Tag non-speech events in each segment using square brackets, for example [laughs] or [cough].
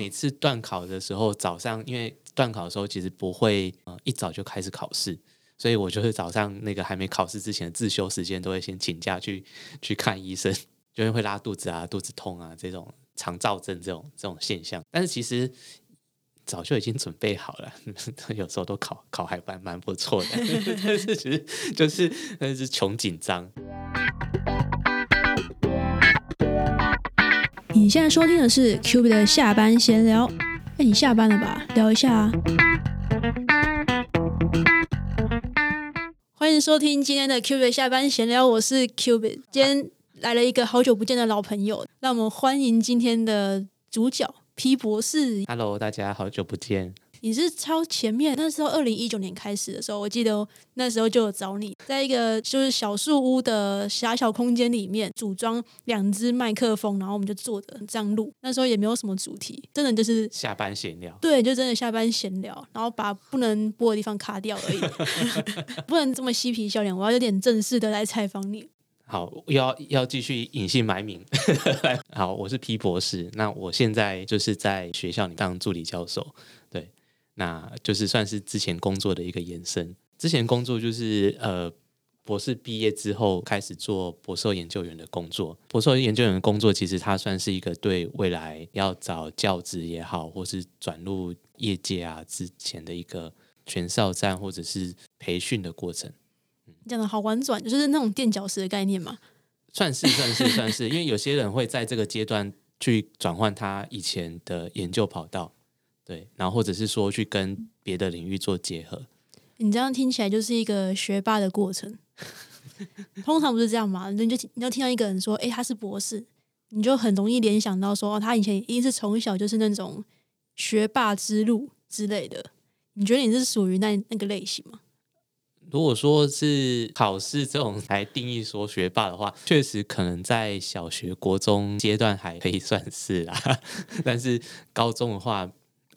每次断考的时候，早上因为断考的时候其实不会呃一早就开始考试，所以我就是早上那个还没考试之前的自修时间，都会先请假去去看医生，就会拉肚子啊、肚子痛啊这种肠燥症这种这种现象。但是其实早就已经准备好了，[laughs] 有时候都考考还蛮蛮不错的，[laughs] 但是其实就是但是穷紧张。你现在收听的是 Q B 的下班闲聊。哎，你下班了吧？聊一下啊。欢迎收听今天的 Q B 下班闲聊，我是 Q B。今天来了一个好久不见的老朋友，让我们欢迎今天的主角皮博士。Hello，大家好久不见。你是超前面，那时候二零一九年开始的时候，我记得那时候就有找你，在一个就是小树屋的狭小空间里面组装两只麦克风，然后我们就坐着这样录。那时候也没有什么主题，真的就是下班闲聊，对，就真的下班闲聊，然后把不能播的地方卡掉而已，[laughs] 不能这么嬉皮笑脸，我要有点正式的来采访你。好，要要继续隐姓埋名。[laughs] 好，我是 P 博士，那我现在就是在学校里当助理教授，对，那就是算是之前工作的一个延伸。之前工作就是呃，博士毕业之后开始做博士研究员的工作。博士研究员的工作其实它算是一个对未来要找教职也好，或是转入业界啊之前的一个全哨站或者是培训的过程。讲的好婉转，就是那种垫脚石的概念嘛。算是算是算是，因为有些人会在这个阶段去转换他以前的研究跑道，对，然后或者是说去跟别的领域做结合。你这样听起来就是一个学霸的过程。通常不是这样嘛？你就你要听到一个人说，诶，他是博士，你就很容易联想到说，哦，他以前一定是从小就是那种学霸之路之类的。你觉得你是属于那那个类型吗？如果说是考试这种来定义说学霸的话，确实可能在小学、国中阶段还可以算是啦，[laughs] 但是高中的话，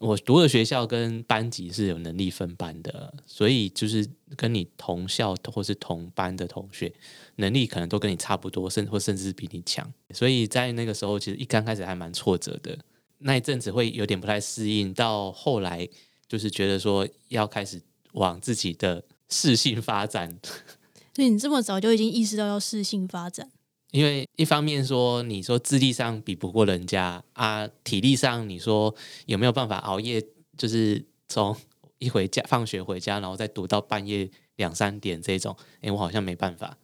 我读的学校跟班级是有能力分班的，所以就是跟你同校或是同班的同学，能力可能都跟你差不多，甚或甚至是比你强。所以在那个时候，其实一刚开始还蛮挫折的，那一阵子会有点不太适应，到后来就是觉得说要开始往自己的适性发展。[laughs] 所以你这么早就已经意识到要适性发展，因为一方面说，你说智力上比不过人家啊，体力上你说有没有办法熬夜？就是从一回家放学回家，然后再读到半夜两三点这种，诶，我好像没办法，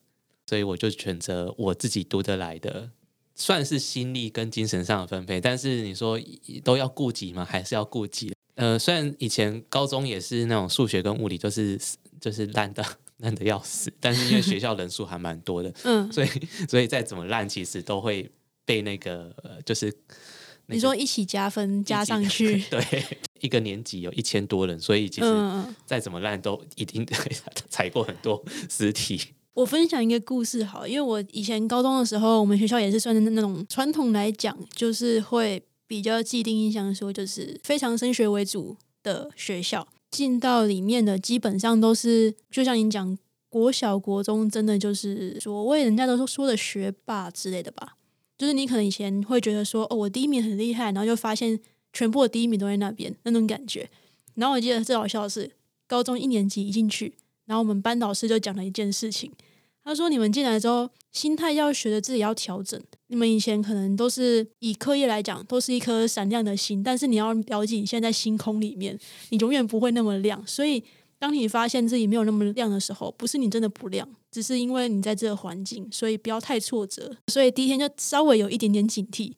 所以我就选择我自己读得来的，算是心力跟精神上的分配。但是你说都要顾及吗？还是要顾及？呃，虽然以前高中也是那种数学跟物理就是就是烂的烂的要死，但是因为学校人数还蛮多的，[laughs] 嗯，所以所以再怎么烂，其实都会被那个呃，就是、那个你说一起加分加上 [laughs] 去，对，一个年级有一千多人，所以其实嗯嗯。再怎么烂都一定 [laughs] 踩过很多尸体。我分享一个故事好，因为我以前高中的时候，我们学校也是算是那种传统来讲，就是会比较既定印象说，就是非常升学为主的学校，进到里面的基本上都是，就像你讲，国小、国中真的就是所谓人家都说的学霸之类的吧。就是你可能以前会觉得说，哦，我第一名很厉害，然后就发现全部的第一名都在那边那种感觉。然后我记得最好笑的是，高中一年级一进去，然后我们班导师就讲了一件事情。他说：“你们进来之后，心态要学着自己要调整。你们以前可能都是以课业来讲，都是一颗闪亮的心，但是你要了解，你现在在星空里面，你永远不会那么亮。所以，当你发现自己没有那么亮的时候，不是你真的不亮，只是因为你在这个环境，所以不要太挫折。所以第一天就稍微有一点点警惕，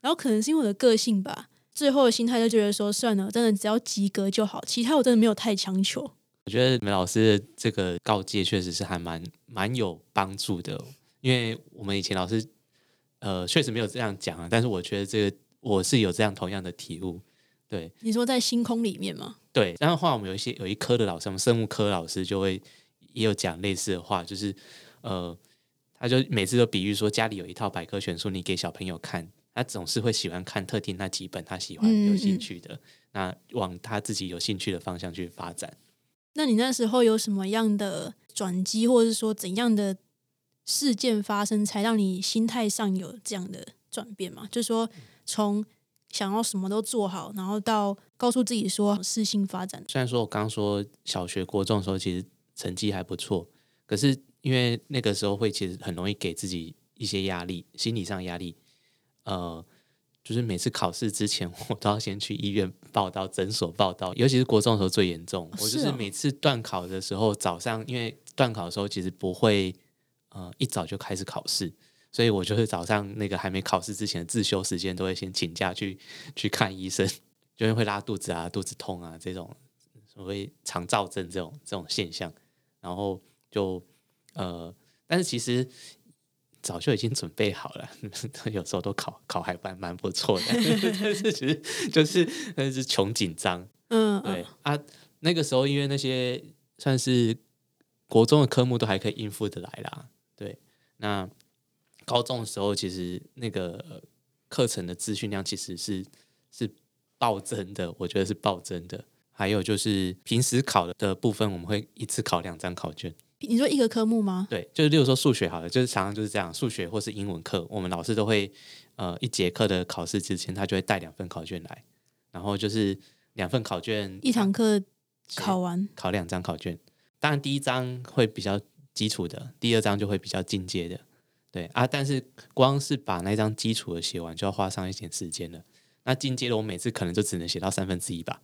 然后可能是因为我的个性吧，最后的心态就觉得说，算了，真的只要及格就好，其他我真的没有太强求。”我觉得你们老师的这个告诫确实是还蛮蛮有帮助的，因为我们以前老师呃确实没有这样讲啊，但是我觉得这个我是有这样同样的体悟。对你说在星空里面吗？对，然后后来我们有一些有一科的老师，我们生物科老师就会也有讲类似的话，就是呃，他就每次都比喻说家里有一套百科全书，你给小朋友看，他总是会喜欢看特定那几本他喜欢嗯有兴趣的，那往他自己有兴趣的方向去发展。那你那时候有什么样的转机，或者是说怎样的事件发生，才让你心态上有这样的转变吗？就是说，从想要什么都做好，然后到告诉自己说事情发展。虽然说我刚说小学、国中的时候其实成绩还不错，可是因为那个时候会其实很容易给自己一些压力，心理上压力。呃，就是每次考试之前，[laughs] 我都要先去医院报到、诊所报到，尤其是国中的时候最严重。我就是每次断考的时候，早上因为断考的时候其实不会呃一早就开始考试，所以我就是早上那个还没考试之前的自修时间，都会先请假去去看医生，[laughs] 就是会拉肚子啊、肚子痛啊这种所谓肠燥症这种这种现象，然后就呃，但是其实早就已经准备好了，[laughs] 有时候都考考还蛮蛮不错的，但是其实就是那是穷紧张，嗯，对嗯啊，那个时候因为那些算是国中的科目都还可以应付的来啦，对，那高中的时候其实那个呃课程的资讯量其实是是暴增的，我觉得是暴增的。还有就是平时考的部分，我们会一次考两张考卷。你说一个科目吗？对，就是例如说数学好了，就是常常就是这样，数学或是英文课，我们老师都会呃一节课的考试之前，他就会带两份考卷来，然后就是两份考卷一堂课考完，考两张考卷，当然第一章会比较基础的，第二章就会比较进阶的，对啊，但是光是把那张基础的写完，就要花上一点时间了。那进阶的我每次可能就只能写到三分之一吧。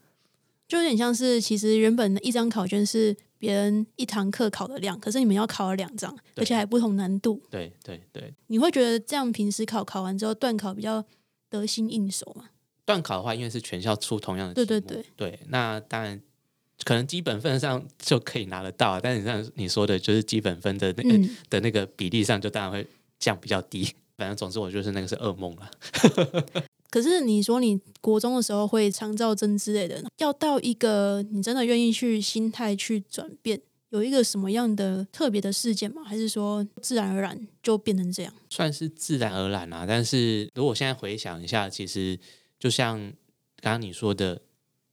就有点像是其实原本的一张考卷是别人一堂课考的量，可是你们要考了两张，而且还不同难度。对对对，你会觉得这样平时考考完之后，段考比较得心应手吗？段考的话，因为是全校出同样的对题目对对那当然可能基本分上就可以拿得到，但是像你说的，就是基本分的那个、嗯，的那个比例上，就当然会降比较低。反正总之，我就是那个是噩梦了。[laughs] 可是你说你国中的时候会肠燥症之类的，要到一个你真的愿意去心态去转变，有一个什么样的特别的事件吗？还是说自然而然就变成这样？算是自然而然啊。但是如果现在回想一下，其实就像刚刚你说的，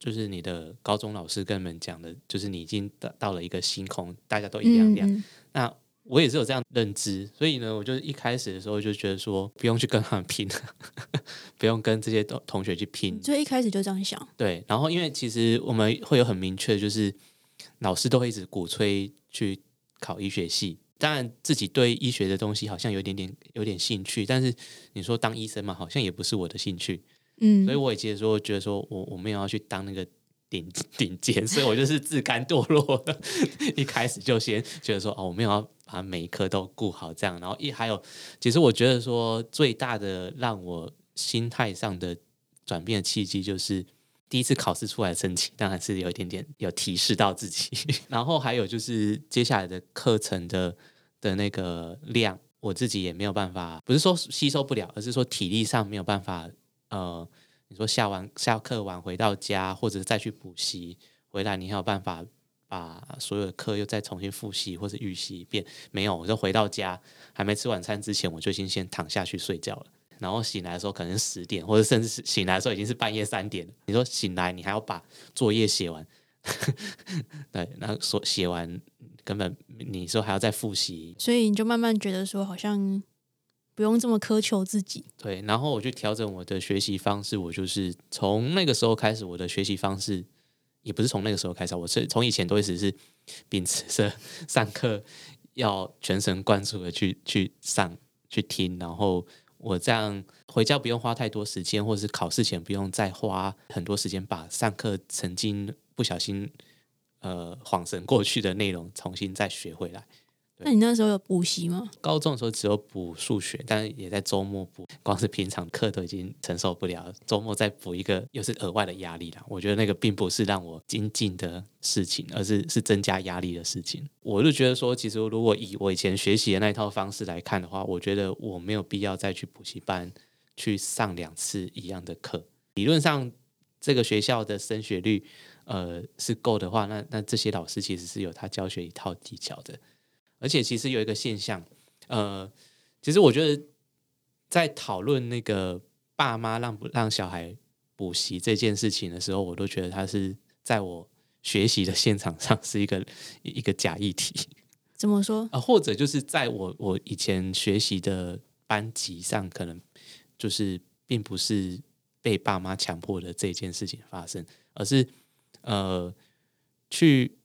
就是你的高中老师跟你们讲的，就是你已经到到了一个星空，大家都一样亮。嗯，那我也是有这样认知，所以呢，我就一开始的时候就觉得说，不用去跟他们拼，[laughs] 不用跟这些同同学去拼。所以一开始就这样想，对，然后因为其实我们会有很明确，就是老师都会一直鼓吹去考医学系。当然，自己对医学的东西好像有点点有点兴趣，但是你说当医生嘛，好像也不是我的兴趣。嗯，所以我也其实说，觉得说我我没有要去当那个顶 [laughs] 顶尖，所以我就是自甘堕落。[laughs] 一开始就先觉得说，哦，我没有要把每一科都顾好这样。然后一还有，其实我觉得说最大的让我心态上的转变的契机，就是第一次考试出来的成绩，当然是有一点点有提示到自己。[laughs] 然后还有就是接下来的课程的的那个量，我自己也没有办法，不是说吸收不了，而是说体力上没有办法。呃，你说下完下课晚回到家，或者再去补习，回来你还有办法把所有的课又再重新复习或者预习一遍？没有，我就回到家还没吃晚餐之前，我就已经先躺下去睡觉了。然后醒来的时候可能十点，或者甚至是醒来的时候已经是半夜三点。你说醒来，你还要把作业写完，[laughs] 对，然后说写完根本你说还要再复习，所以你就慢慢觉得说，好像不用这么苛求自己。对，然后我去调整我的学习方式，我就是从那个时候开始，我的学习方式也不是从那个时候开始，我是从以前都一直是秉持着上课要全神贯注的去去上去听，然后我这样回家不用花太多时间，或者是考试前不用再花很多时间把上课曾经不小心呃晃神过去的内容重新再学回来。那你那时候有补习吗？高中的时候只有补数学，但是也在周末补，光是平常课都已经承受不了，周末再补一个又是额外的压力啦。我觉得那个并不是让我精进的事情，而是是增加压力的事情。我就觉得说，其实如果以我以前学习的那一套方式来看的话，我觉得我没有必要再去补习班去上两次一样的课。理论上，这个学校的升学率呃是够的话，那那这些老师其实是有他教学一套技巧的。而且其实有一个现象，呃，其实我觉得在讨论那个爸妈让不让小孩补习这件事情的时候，我都觉得他是在我学习的现场上是一个一个假议题怎么说？啊，或者就是在我我以前学习的班级上，可能就是并不是被爸妈强迫的这件事情发生，而是呃去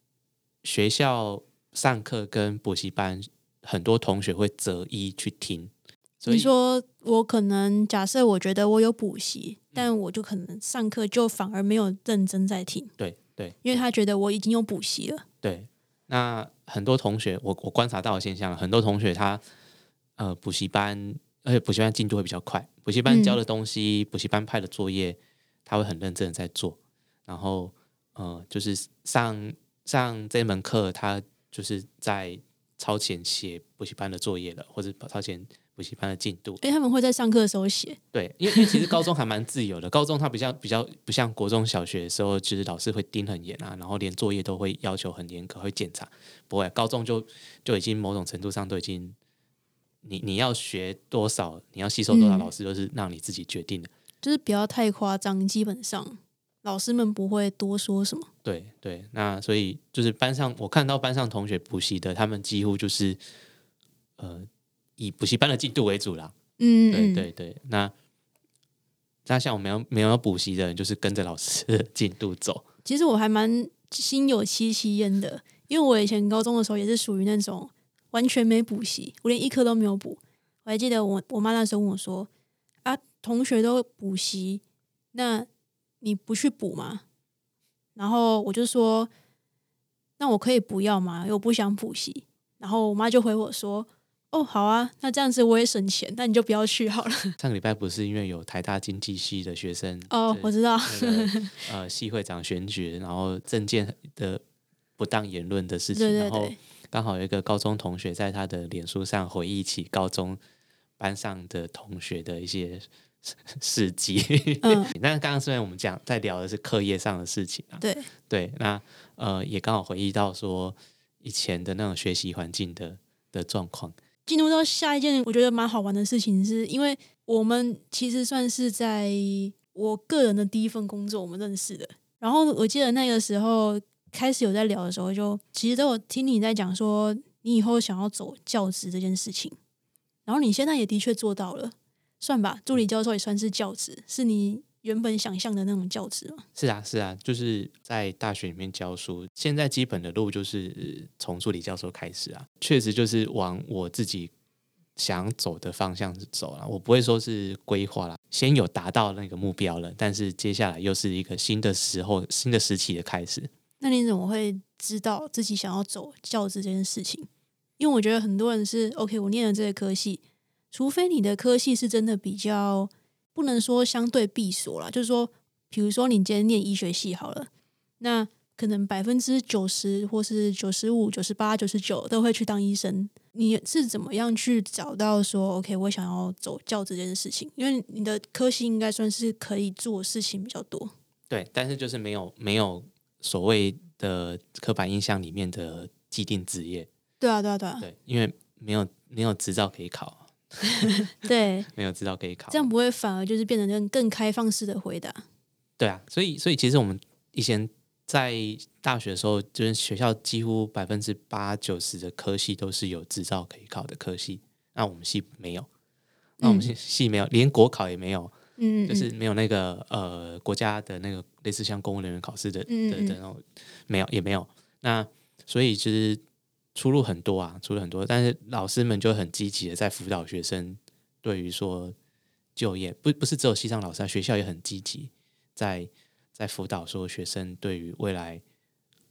学校上课跟补习班，很多同学会择一去听。所以你说我可能假设我觉得我有补习，但我就可能上课就反而没有认真在听，对对因为他觉得我已经有补习了。对，那很多同学，我我观察到的现象，很多同学他呃补习班，而且补习班进度会比较快，补习班教的东西，补习班派的作业，他会很认真的在做，然后呃就是上上这门课，他就是在超前写补习班的作业了，或者超前补习班的进度，哎他们会在上课的时候写，对，因为因为其实高中还蛮自由的，[laughs] 高中它比较比较不像国中小学的时候，其实老师会盯很严啊，然后连作业都会要求很严格，会检查。不会，高中就就已经某种程度上都已经，你你要学多少，你要吸收多少，嗯老师都是让你自己决定的。就是不要太夸张，基本上老师们不会多说什么。对对，那所以就是班上我看到班上同学补习的，他们几乎就是呃以补习班的进度为主啦。嗯，对嗯对对，那那像我们要没有要补习的人，就是跟着老师的进度走。其实我还蛮心有戚戚焉的，因为我以前高中的时候也是属于那种完全没补习，我连一科都没有补。我还记得我我妈那时候问我说：“啊，同学都补习，那你不去补吗？”然后我就说：“那我可以不要吗？我不想补习。”然后我妈就回我说：“哦，好啊，那这样子我也省钱，那你就不要去好了。上个礼拜不是因为有台大经济系的学生”哦，我知道，那个呃系会长选举，然后政见的不当言论的事情，对对然后对，刚好有一个高中同学在他的脸书上回忆起高中班上的同学的一些 [laughs] 事迹。嗯，[laughs] 但是刚刚虽然我们讲在聊的是课业上的事情啊，对，对，那呃也刚好回忆到说以前的那种学习环境的的状况。进入到下一件我觉得蛮好玩的事情，是因为我们其实算是在我个人的第一份工作我们认识的。然后我记得那个时候开始有在聊的时候就，其实都有听你在讲说你以后想要走教职这件事情，然后你现在也的确做到了，算吧，助理教授也算是教职，是你原本想象的那种教职吗？是啊，是啊，就是在大学里面教书。现在基本的路就是呃从助理教授开始啊，确实就是往我自己想走的方向走了。我不会说是规划了，先有达到那个目标了，但是接下来又是一个新的时候、新的时期的开始。那你怎么会知道自己想要走教职这件事情？因为我觉得很多人是 OK，我念了这个科系，除非你的科系是真的比较不能说相对闭锁啦，就是说，比如说你今天念医学系好了，那可能百分之九十或是九十五、九十八、九十九都会去当医生。你是怎么样去找到说 OK，我想要走教这件事情？因为你的科系应该算是可以做事情比较多。对，但是就是没有没有所谓的刻板印象里面的既定职业。对啊，对啊，对啊，对，因为没有没有执照可以考，[laughs] 对。没有执照可以考，这样不会反而就是变成更更开放式的回答？对啊，所以所以其实我们以前在大学的时候，就是学校几乎百分之八九十的科系都是有执照可以考的科系，那我们系没有，那我们系系没有，连国考也没有，嗯，就是没有那个呃国家的那个类似像公务人员考试的的的那种没有也没有，那所以其实出路很多啊，出路很多，但是老师们就很积极的在辅导学生，对于说就业不不是只有西上老师啊，学校也很积极在在辅导说学生对于未来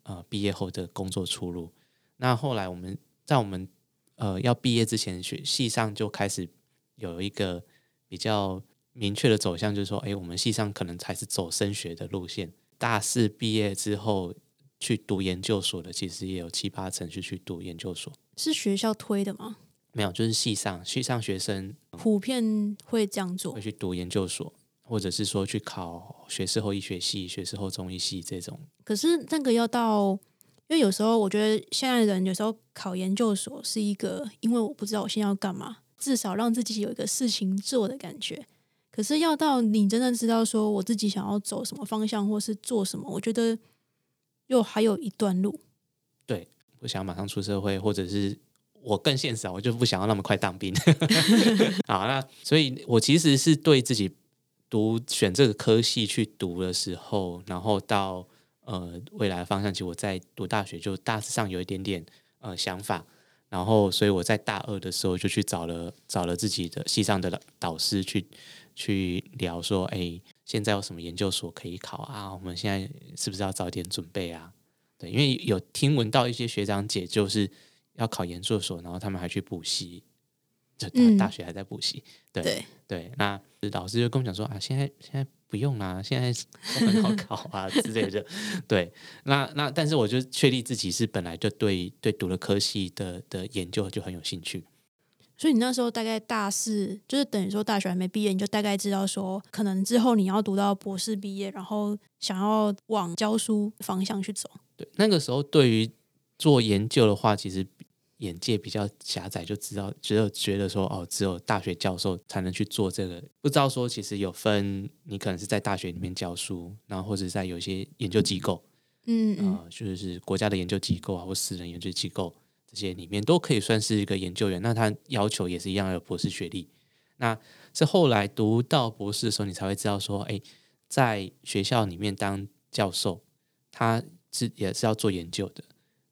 呃毕业后的工作出路。那后来我们在我们呃要毕业之前，学系上就开始有一个比较明确的走向，就是说，哎，我们系上可能才是走升学的路线。大四毕业之后去读研究所的，其实也有七八成是去读研究所。是学校推的吗？没有，就是系上系上学生普遍会这样做会。去读研究所，或者是说去考学士后医学系、学士后中医系这种。可是那个要到，因为有时候我觉得现在人有时候考研究所是一个，因为我不知道我现在要干嘛，至少让自己有一个事情做的感觉。可是要到你真的知道说我自己想要走什么方向或是做什么，我觉得又还有一段路。对，不想马上出社会，或者是我更现实啊，我就不想要那么快当兵。[laughs] [laughs] 好，那所以我其实是对自己读选这个科系去读的时候，然后到呃未来的方向，其实我在读大学就大致上有一点点呃想法，然后所以我在大二的时候就去找了找了自己的系上的导师去去聊说，哎，现在有什么研究所可以考啊？我们现在是不是要早点准备啊？对，因为有听闻到一些学长姐就是要考研究所，然后他们还去补习。就大大学还在补习，对对，那老师就跟我讲说啊，现在现在不用啦，现在都很好考啊 [laughs] 之类的，对，那那但是我就确立自己是本来就对对读了科系的的研究就很有兴趣，所以你那时候大概大四，就是等于说大学还没毕业，你就大概知道说，可能之后你要读到博士毕业，然后想要往教书方向去走。对，那个时候对于做研究的话，其实。眼界比较狭窄，就知道只有觉得说哦，只有大学教授才能去做这个，不知道说其实有分，你可能是在大学里面教书，然后或者在有一些研究机构，嗯嗯，就是国家的研究机构啊，或私人研究机构这些里面都可以算是一个研究员。那他要求也是一样，有博士学历。那是后来读到博士的时候，你才会知道说，哎，在学校里面当教授，他是也是要做研究的。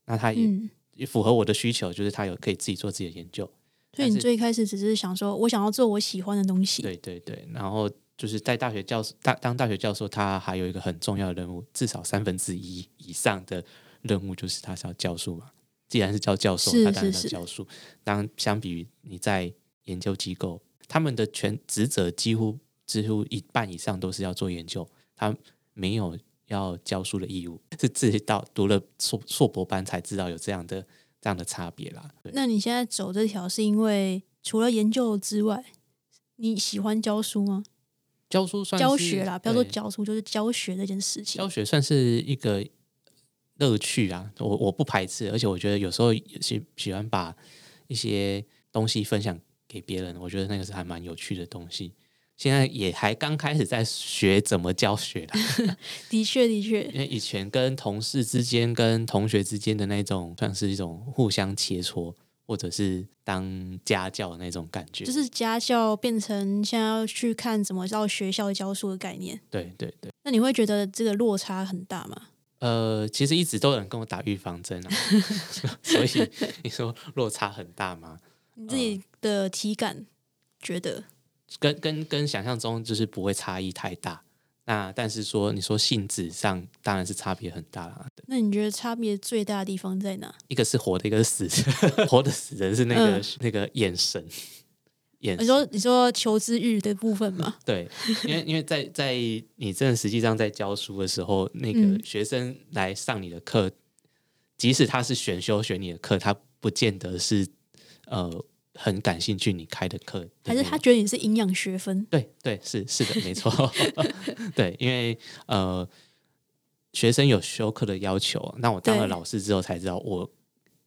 那他也。也符合我的需求，就是他有可以自己做自己的研究。所以你最开始只是想说，我想要做我喜欢的东西。对对对，然后就是在大学教大当大学教授，他还有一个很重要的任务，至少三分之一以上的任务就是他是要教书嘛。既然是教教授，他当然要教书。当相比于你在研究机构，他们的全职责几乎几乎一半以上都是要做研究，他没有。要教书的义务 [laughs] 是自己到读了硕硕博班才知道有这样的这样的差别啦。那你现在走这条是因为除了研究之外，你喜欢教书吗？教书算教学啦，不要说教书，就是教学这件事情。教学算是一个乐趣啊，我我不排斥，而且我觉得有时候喜喜欢把一些东西分享给别人，我觉得那个是还蛮有趣的东西。现在也还刚开始在学怎么教学啦。[laughs] 的确的确，因为以前跟同事之间、跟同学之间的那种，算是一种互相切磋，或者是当家教的那种感觉，就是家教变成现在要去看怎么到学校教书的概念。对对对，那你会觉得这个落差很大吗？呃，其实一直都有人跟我打预防针啊，[laughs] 所以你说落差很大吗？你自己的体感觉得？跟跟跟想象中就是不会差异太大，那但是说你说性质上当然是差别很大了。那你觉得差别最大的地方在哪？一个是活的，一个是死的。[laughs] 活的死人是那个那个眼神，眼。你说你说求知欲的部分吗？[laughs] 对，因为因为在在你真的实际上在教书的时候，那个学生来上你的课，即使他是选修选你的课，他不见得是呃。很感兴趣你开的课，还是他觉得你是营养学分？对对，是是的，没错。[laughs] 对，因为呃，学生有修课的要求，那我当了老师之后才知道，我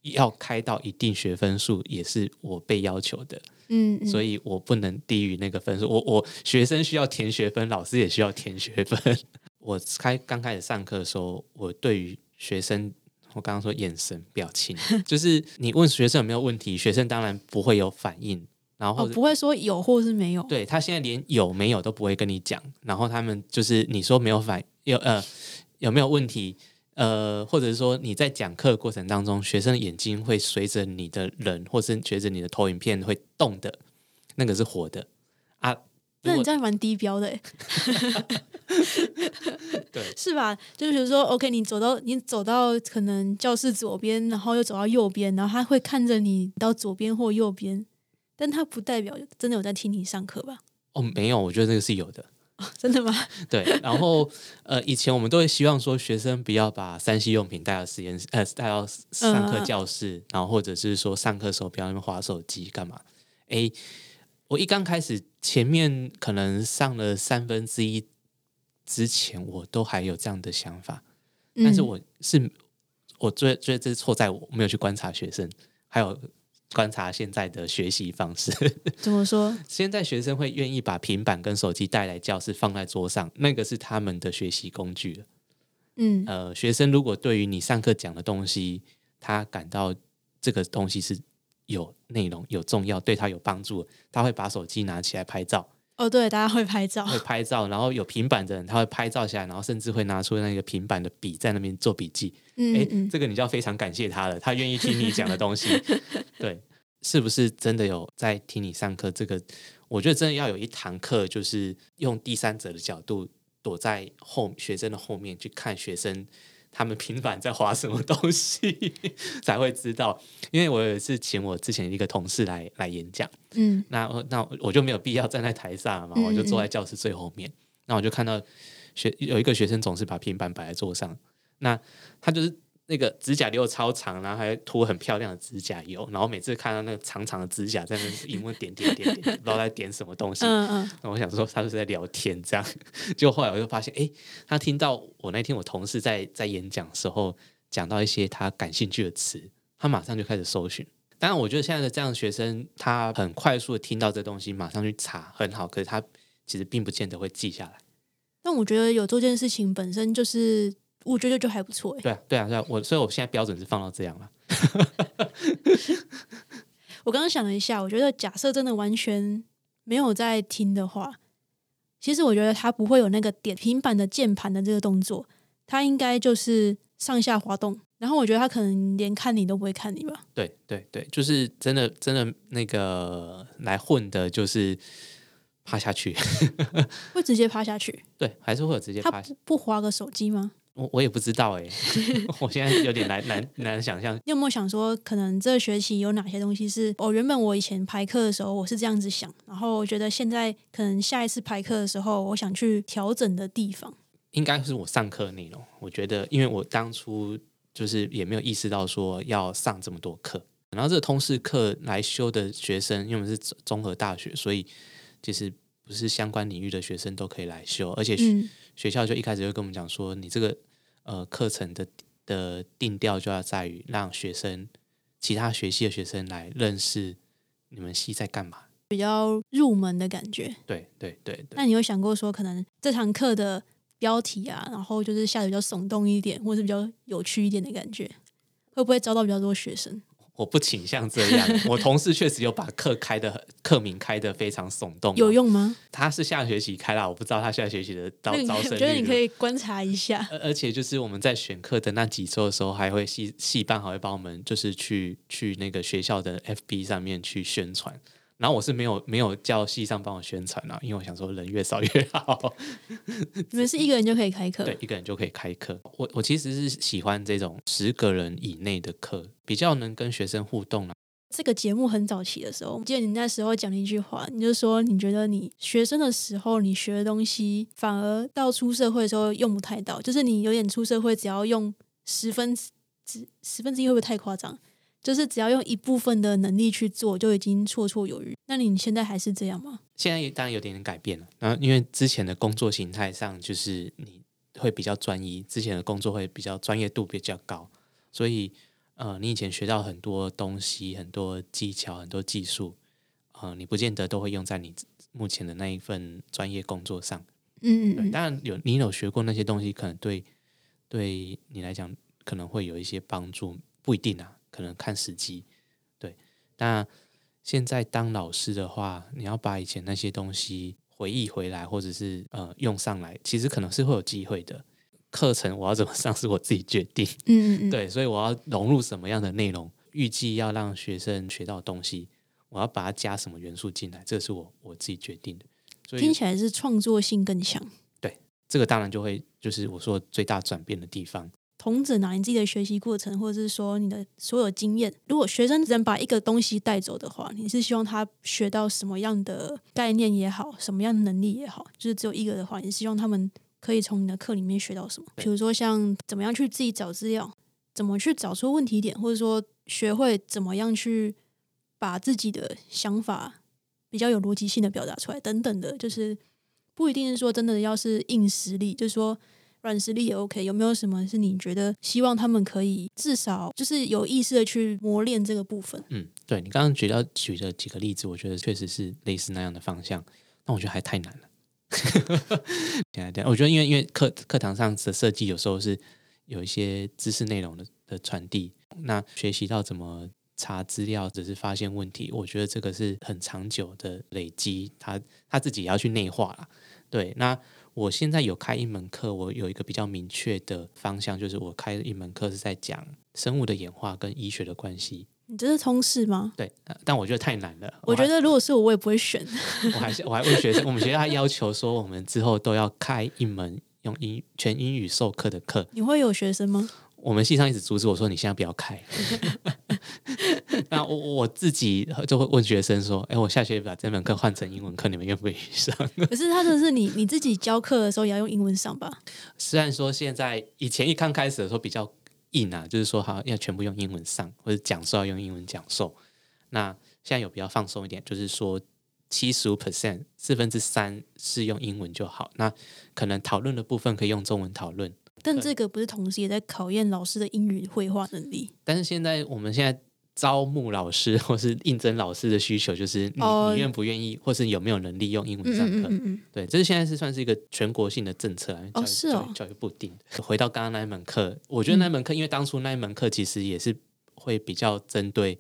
要开到一定学分数也是我被要求的。嗯，所以我不能低于那个分数。我我学生需要填学分，老师也需要填学分。[laughs] 我开刚开始上课的时候，我对于学生。我刚刚说眼神表情，[laughs] 就是你问学生有没有问题，学生当然不会有反应，然后不会说有或是没有。对他现在连有没有都不会跟你讲，然后他们就是你说没有反有呃有没有问题呃，或者是说你在讲课过程当中，学生的眼睛会随着你的人，或是随着你的投影片会动的，那个是活的啊。那你这样蛮低标的，[laughs] 对，[laughs] 是吧？就是比如说，OK，你走到你走到可能教室左边，然后又走到右边，然后他会看着你到左边或右边，但他不代表真的有在听你上课吧？哦，没有，我觉得这个是有的，[laughs] 真的吗？[laughs] 对，然后呃，以前我们都会希望说，学生不要把三 C 用品带到实验室，呃，带到上课教室，然后或者是说上课时候不要那边划手机干嘛？哎。我一刚开始，前面可能上了三分之一之前，我都还有这样的想法，但是我是我觉觉得这是错在我没有去观察学生，还有观察现在的学习方式。[laughs] 怎么说？现在学生会愿意把平板跟手机带来教室，放在桌上，那个是他们的学习工具了。嗯，呃，学生如果对于你上课讲的东西，他感到这个东西是。有内容有重要，对他有帮助，他会把手机拿起来拍照，哦，对，大家会拍照，会拍照，然后有平板的人他会拍照下来，然后甚至会拿出那个平板的笔在那边做笔记。哎、嗯嗯，这个你就要非常感谢他了，他愿意听你讲的东西。[laughs] 对，是不是真的有在听你上课？这个我觉得真的要有一堂课，就是用第三者的角度躲在后学生的后面去看学生。他们平板在划什么东西 [laughs] 才会知道？因为我有一次请我之前一个同事来来演讲，嗯那那我就没有必要站在台上嘛，嗯我就坐在教室最后面。那我就看到学有一个学生总是把平板摆在桌上，那他就是那个指甲留超长，然后还涂很漂亮的指甲油，然后每次看到那个长长的指甲在那荧幕点点点点，[laughs] 不知道在点什么东西。嗯嗯，那我想说他是在聊天这样，[laughs] 结果后来我就发现，诶，他听到我那天我同事在在演讲的时候讲到一些他感兴趣的词，他马上就开始搜寻。当然，我觉得现在的这样的学生，他很快速的听到这东西，马上去查，很好。可是他其实并不见得会记下来。但我觉得有做这件事情本身就是，我觉得就还不错哎。对啊，对啊，对啊。我所以我现在标准是放到这样了。[laughs] [laughs] 我刚刚想了一下，我觉得假设真的完全没有在听的话，其实我觉得他不会有那个点平板的键盘的这个动作，他应该就是上下滑动。然后我觉得他可能连看你都不会看你吧。对对对，就是真的真的那个来混的，就是趴下去。会直接趴下去，[laughs] 对，还是会有直接趴下。不不划个手机吗？我我也不知道哎、[laughs] 我现在有点难难难想象。你有没有想说，可能这学期有哪些东西是哦？原本我以前排课的时候我是这样子想，然后我觉得现在可能下一次排课的时候，我想去调整的地方。应该是我上课的内容。我觉得，因为我当初就是也没有意识到说要上这么多课，然后这个通识课来修的学生，因为我们是综综合大学，所以其实不是相关领域的学生都可以来修，而且学,、嗯学校就一开始就跟我们讲说，你这个呃课程的的定调就要在于让学生其他学系的学生来认识你们系在干嘛。比较入门的感觉。对对对对。那你有想过说，可能这堂课的标题啊，然后就是下的比较耸动一点，或者是比较有趣一点的感觉，会不会招到比较多学生？我不倾向这样。我同事确实有把课开的课名开的非常耸动，有。用吗？他是下学期开啦，我不知道他下学期的招招生我觉得你可。以观察一下。而而且就是我们在选课的那几周的时候，还会系系办还会帮我们就是去去那个学校的 FB 上面去宣传。然后我是没有没有叫系上帮我宣传啦，因为我想说人越少越好。你们是一个人就可以开课？对，一个人就可以开课。我我其实是喜欢这种十个人以内的课，比较能跟学生互动啦。这个节目很早期的时候，我记得你那时候讲了一句话，你就说你觉得你学生的时候你学的东西，反而到出社会的时候用不太到，就是你有点出社会只要用十分之十分之一会不会太夸张？就是只要用一部分的能力去做，就已经绰绰有余。那你现在还是这样吗？现在当然有点点改变了，然后因为之前的工作形态上，就是你会比较专一，之前的工作会比较专业度比较高，所以呃，你以前学到很多东西、很多技巧、很多技术，呃，你不见得都会用在你目前的那一份专业工作上。对，嗯嗯嗯，当然有你有学过那些东西，可能对对你来讲可能会有一些帮助，不一定啊，可能看时机。对，那现在当老师的话，你要把以前那些东西回忆回来，或者是呃用上来，其实可能是会有机会的。课程我要怎么上是我自己决定，嗯嗯嗯，[laughs] 对，所以我要融入什么样的内容，预计要让学生学到东西，我要把它加什么元素进来，这是我我自己决定的。所以听起来是创作性更强。对这个当然就会就是我说最大转变的地方。同整啊，你自己的学习过程，或者是说你的所有经验，如果学生只能把一个东西带走的话，你是希望他学到什么样的概念也好，什么样的能力也好，就是只有一个的话，你是希望他们可以从你的课里面学到什么？比如说像怎么样去自己找资料，怎么去找出问题点，或者说学会怎么样去把自己的想法比较有逻辑性的表达出来，等等的，就是不一定是说真的要是硬实力，就是说。软实力也 OK，有没有什么是你觉得希望他们可以至少就是有意识的去磨练这个部分？嗯，对你刚刚举到举的几个例子，我觉得确实是类似那样的方向，但我觉得还太难了。现在这样，我觉得因为因为课课堂上的设计有时候是有一些知识内容的的传递，那学习到怎么查资料，只是发现问题。我觉得这个是很长久的累积，他他自己也要去内化啦。对，那我现在有开一门课，我有一个比较明确的方向，就是我开一门课是在讲生物的演化跟医学的关系。你这是通识吗？对，呃但我觉得太难了。我觉得如果是我，我也不会选。[laughs] 我还是我还问学生，我们学校还要求说，我们之后都要开一门用英全英语授课的课。你会有学生吗？我们系上一直阻止我说，你现在不要开。[laughs] [laughs] 那我我自己就会问学生说，哎，我下学期把这门课换成英文课，你们愿不愿意上？[laughs] 可是他的是你你自己教课的时候也要用英文上吧？[laughs] 虽然说现在以前一刚开始的时候比较硬啊，就是说好要全部用英文上，或者讲授要用英文讲授。那现在有比较放松一点，就是说七十五 percent 四分之三是用英文就好。那可能讨论的部分可以用中文讨论，但这个不是同时也在考验老师的英语绘画能力？但是现在我们现在招募老师或是应征老师的需求，就是你、哦你愿不愿意，或是有没有能力用英文上课。对，这是现在是算是一个全国性的政策啊，教育是哦教育部定的。回到刚刚那一门课，我觉得那门课，因为当初那一门课其实也是会比较针对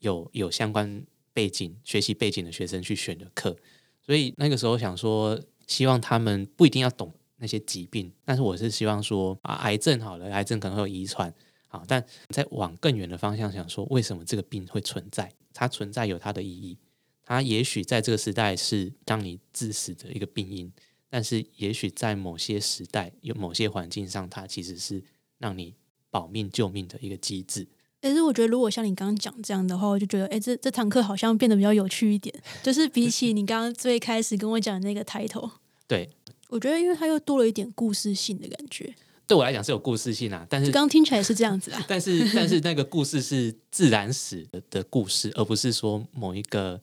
有有相关背景、学习背景的学生去选的课，所以那个时候想说，希望他们不一定要懂那些疾病，但是我是希望说啊，癌症好了，癌症可能会有遗传。好，但再往更远的方向想说，为什么这个病会存在？它存在有它的意义。它也许在这个时代是让你致死的一个病因，但是也许在某些时代、有某些环境上，它其实是让你保命救命的一个机制。但是我觉得，如果像你刚刚讲这样的话，我就觉得，哎，这这堂课好像变得比较有趣一点。就是比起你刚刚最开始跟我讲的那个 title，[laughs] 对，我觉得因为它又多了一点故事性的感觉。对我来讲是有故事性啊，但是刚刚听起来是这样子啊。[laughs] 但是 [laughs] 但是那个故事是自然史的的故事，而不是说某一个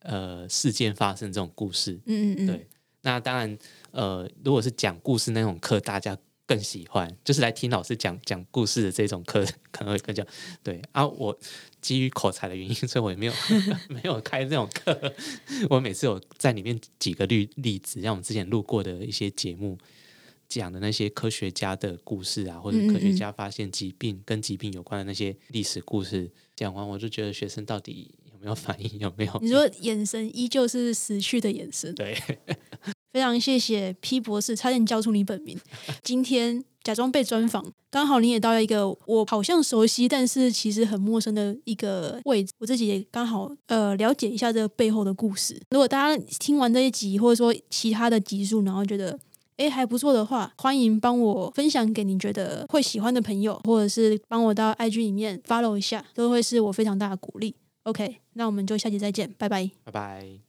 呃事件发生这种故事。嗯嗯嗯，对，那当然，呃，如果是讲故事那种课，大家更喜欢，就是来听老师讲讲故事的这种课，可能会更加对啊。我基于口才的原因，[laughs] 所以我也没有没有开这种课。我每次有在里面举个例例子，像我们之前录过的一些节目。讲的那些科学家的故事啊，或者科学嗯家发现疾病跟疾病有关的那些历史故事，讲完我就觉得学生到底有没有反应，有没有？你说眼神依旧是死去的眼神。对，非常谢谢 P 博士，差点叫出你本名。今天假装被专访，刚好你也到了一个我好像熟悉，但是其实很陌生的一个位置。我自己也刚好呃了解一下这个背后的故事。如果大家听完这一集，或者说其他的集数，然后觉得诶还不错的话，欢迎帮我分享给您觉得会喜欢的朋友，或者是帮我到 IG 里面 follow 一下，都会是我非常大的鼓励。OK，那我们就下期再见，拜拜。拜拜。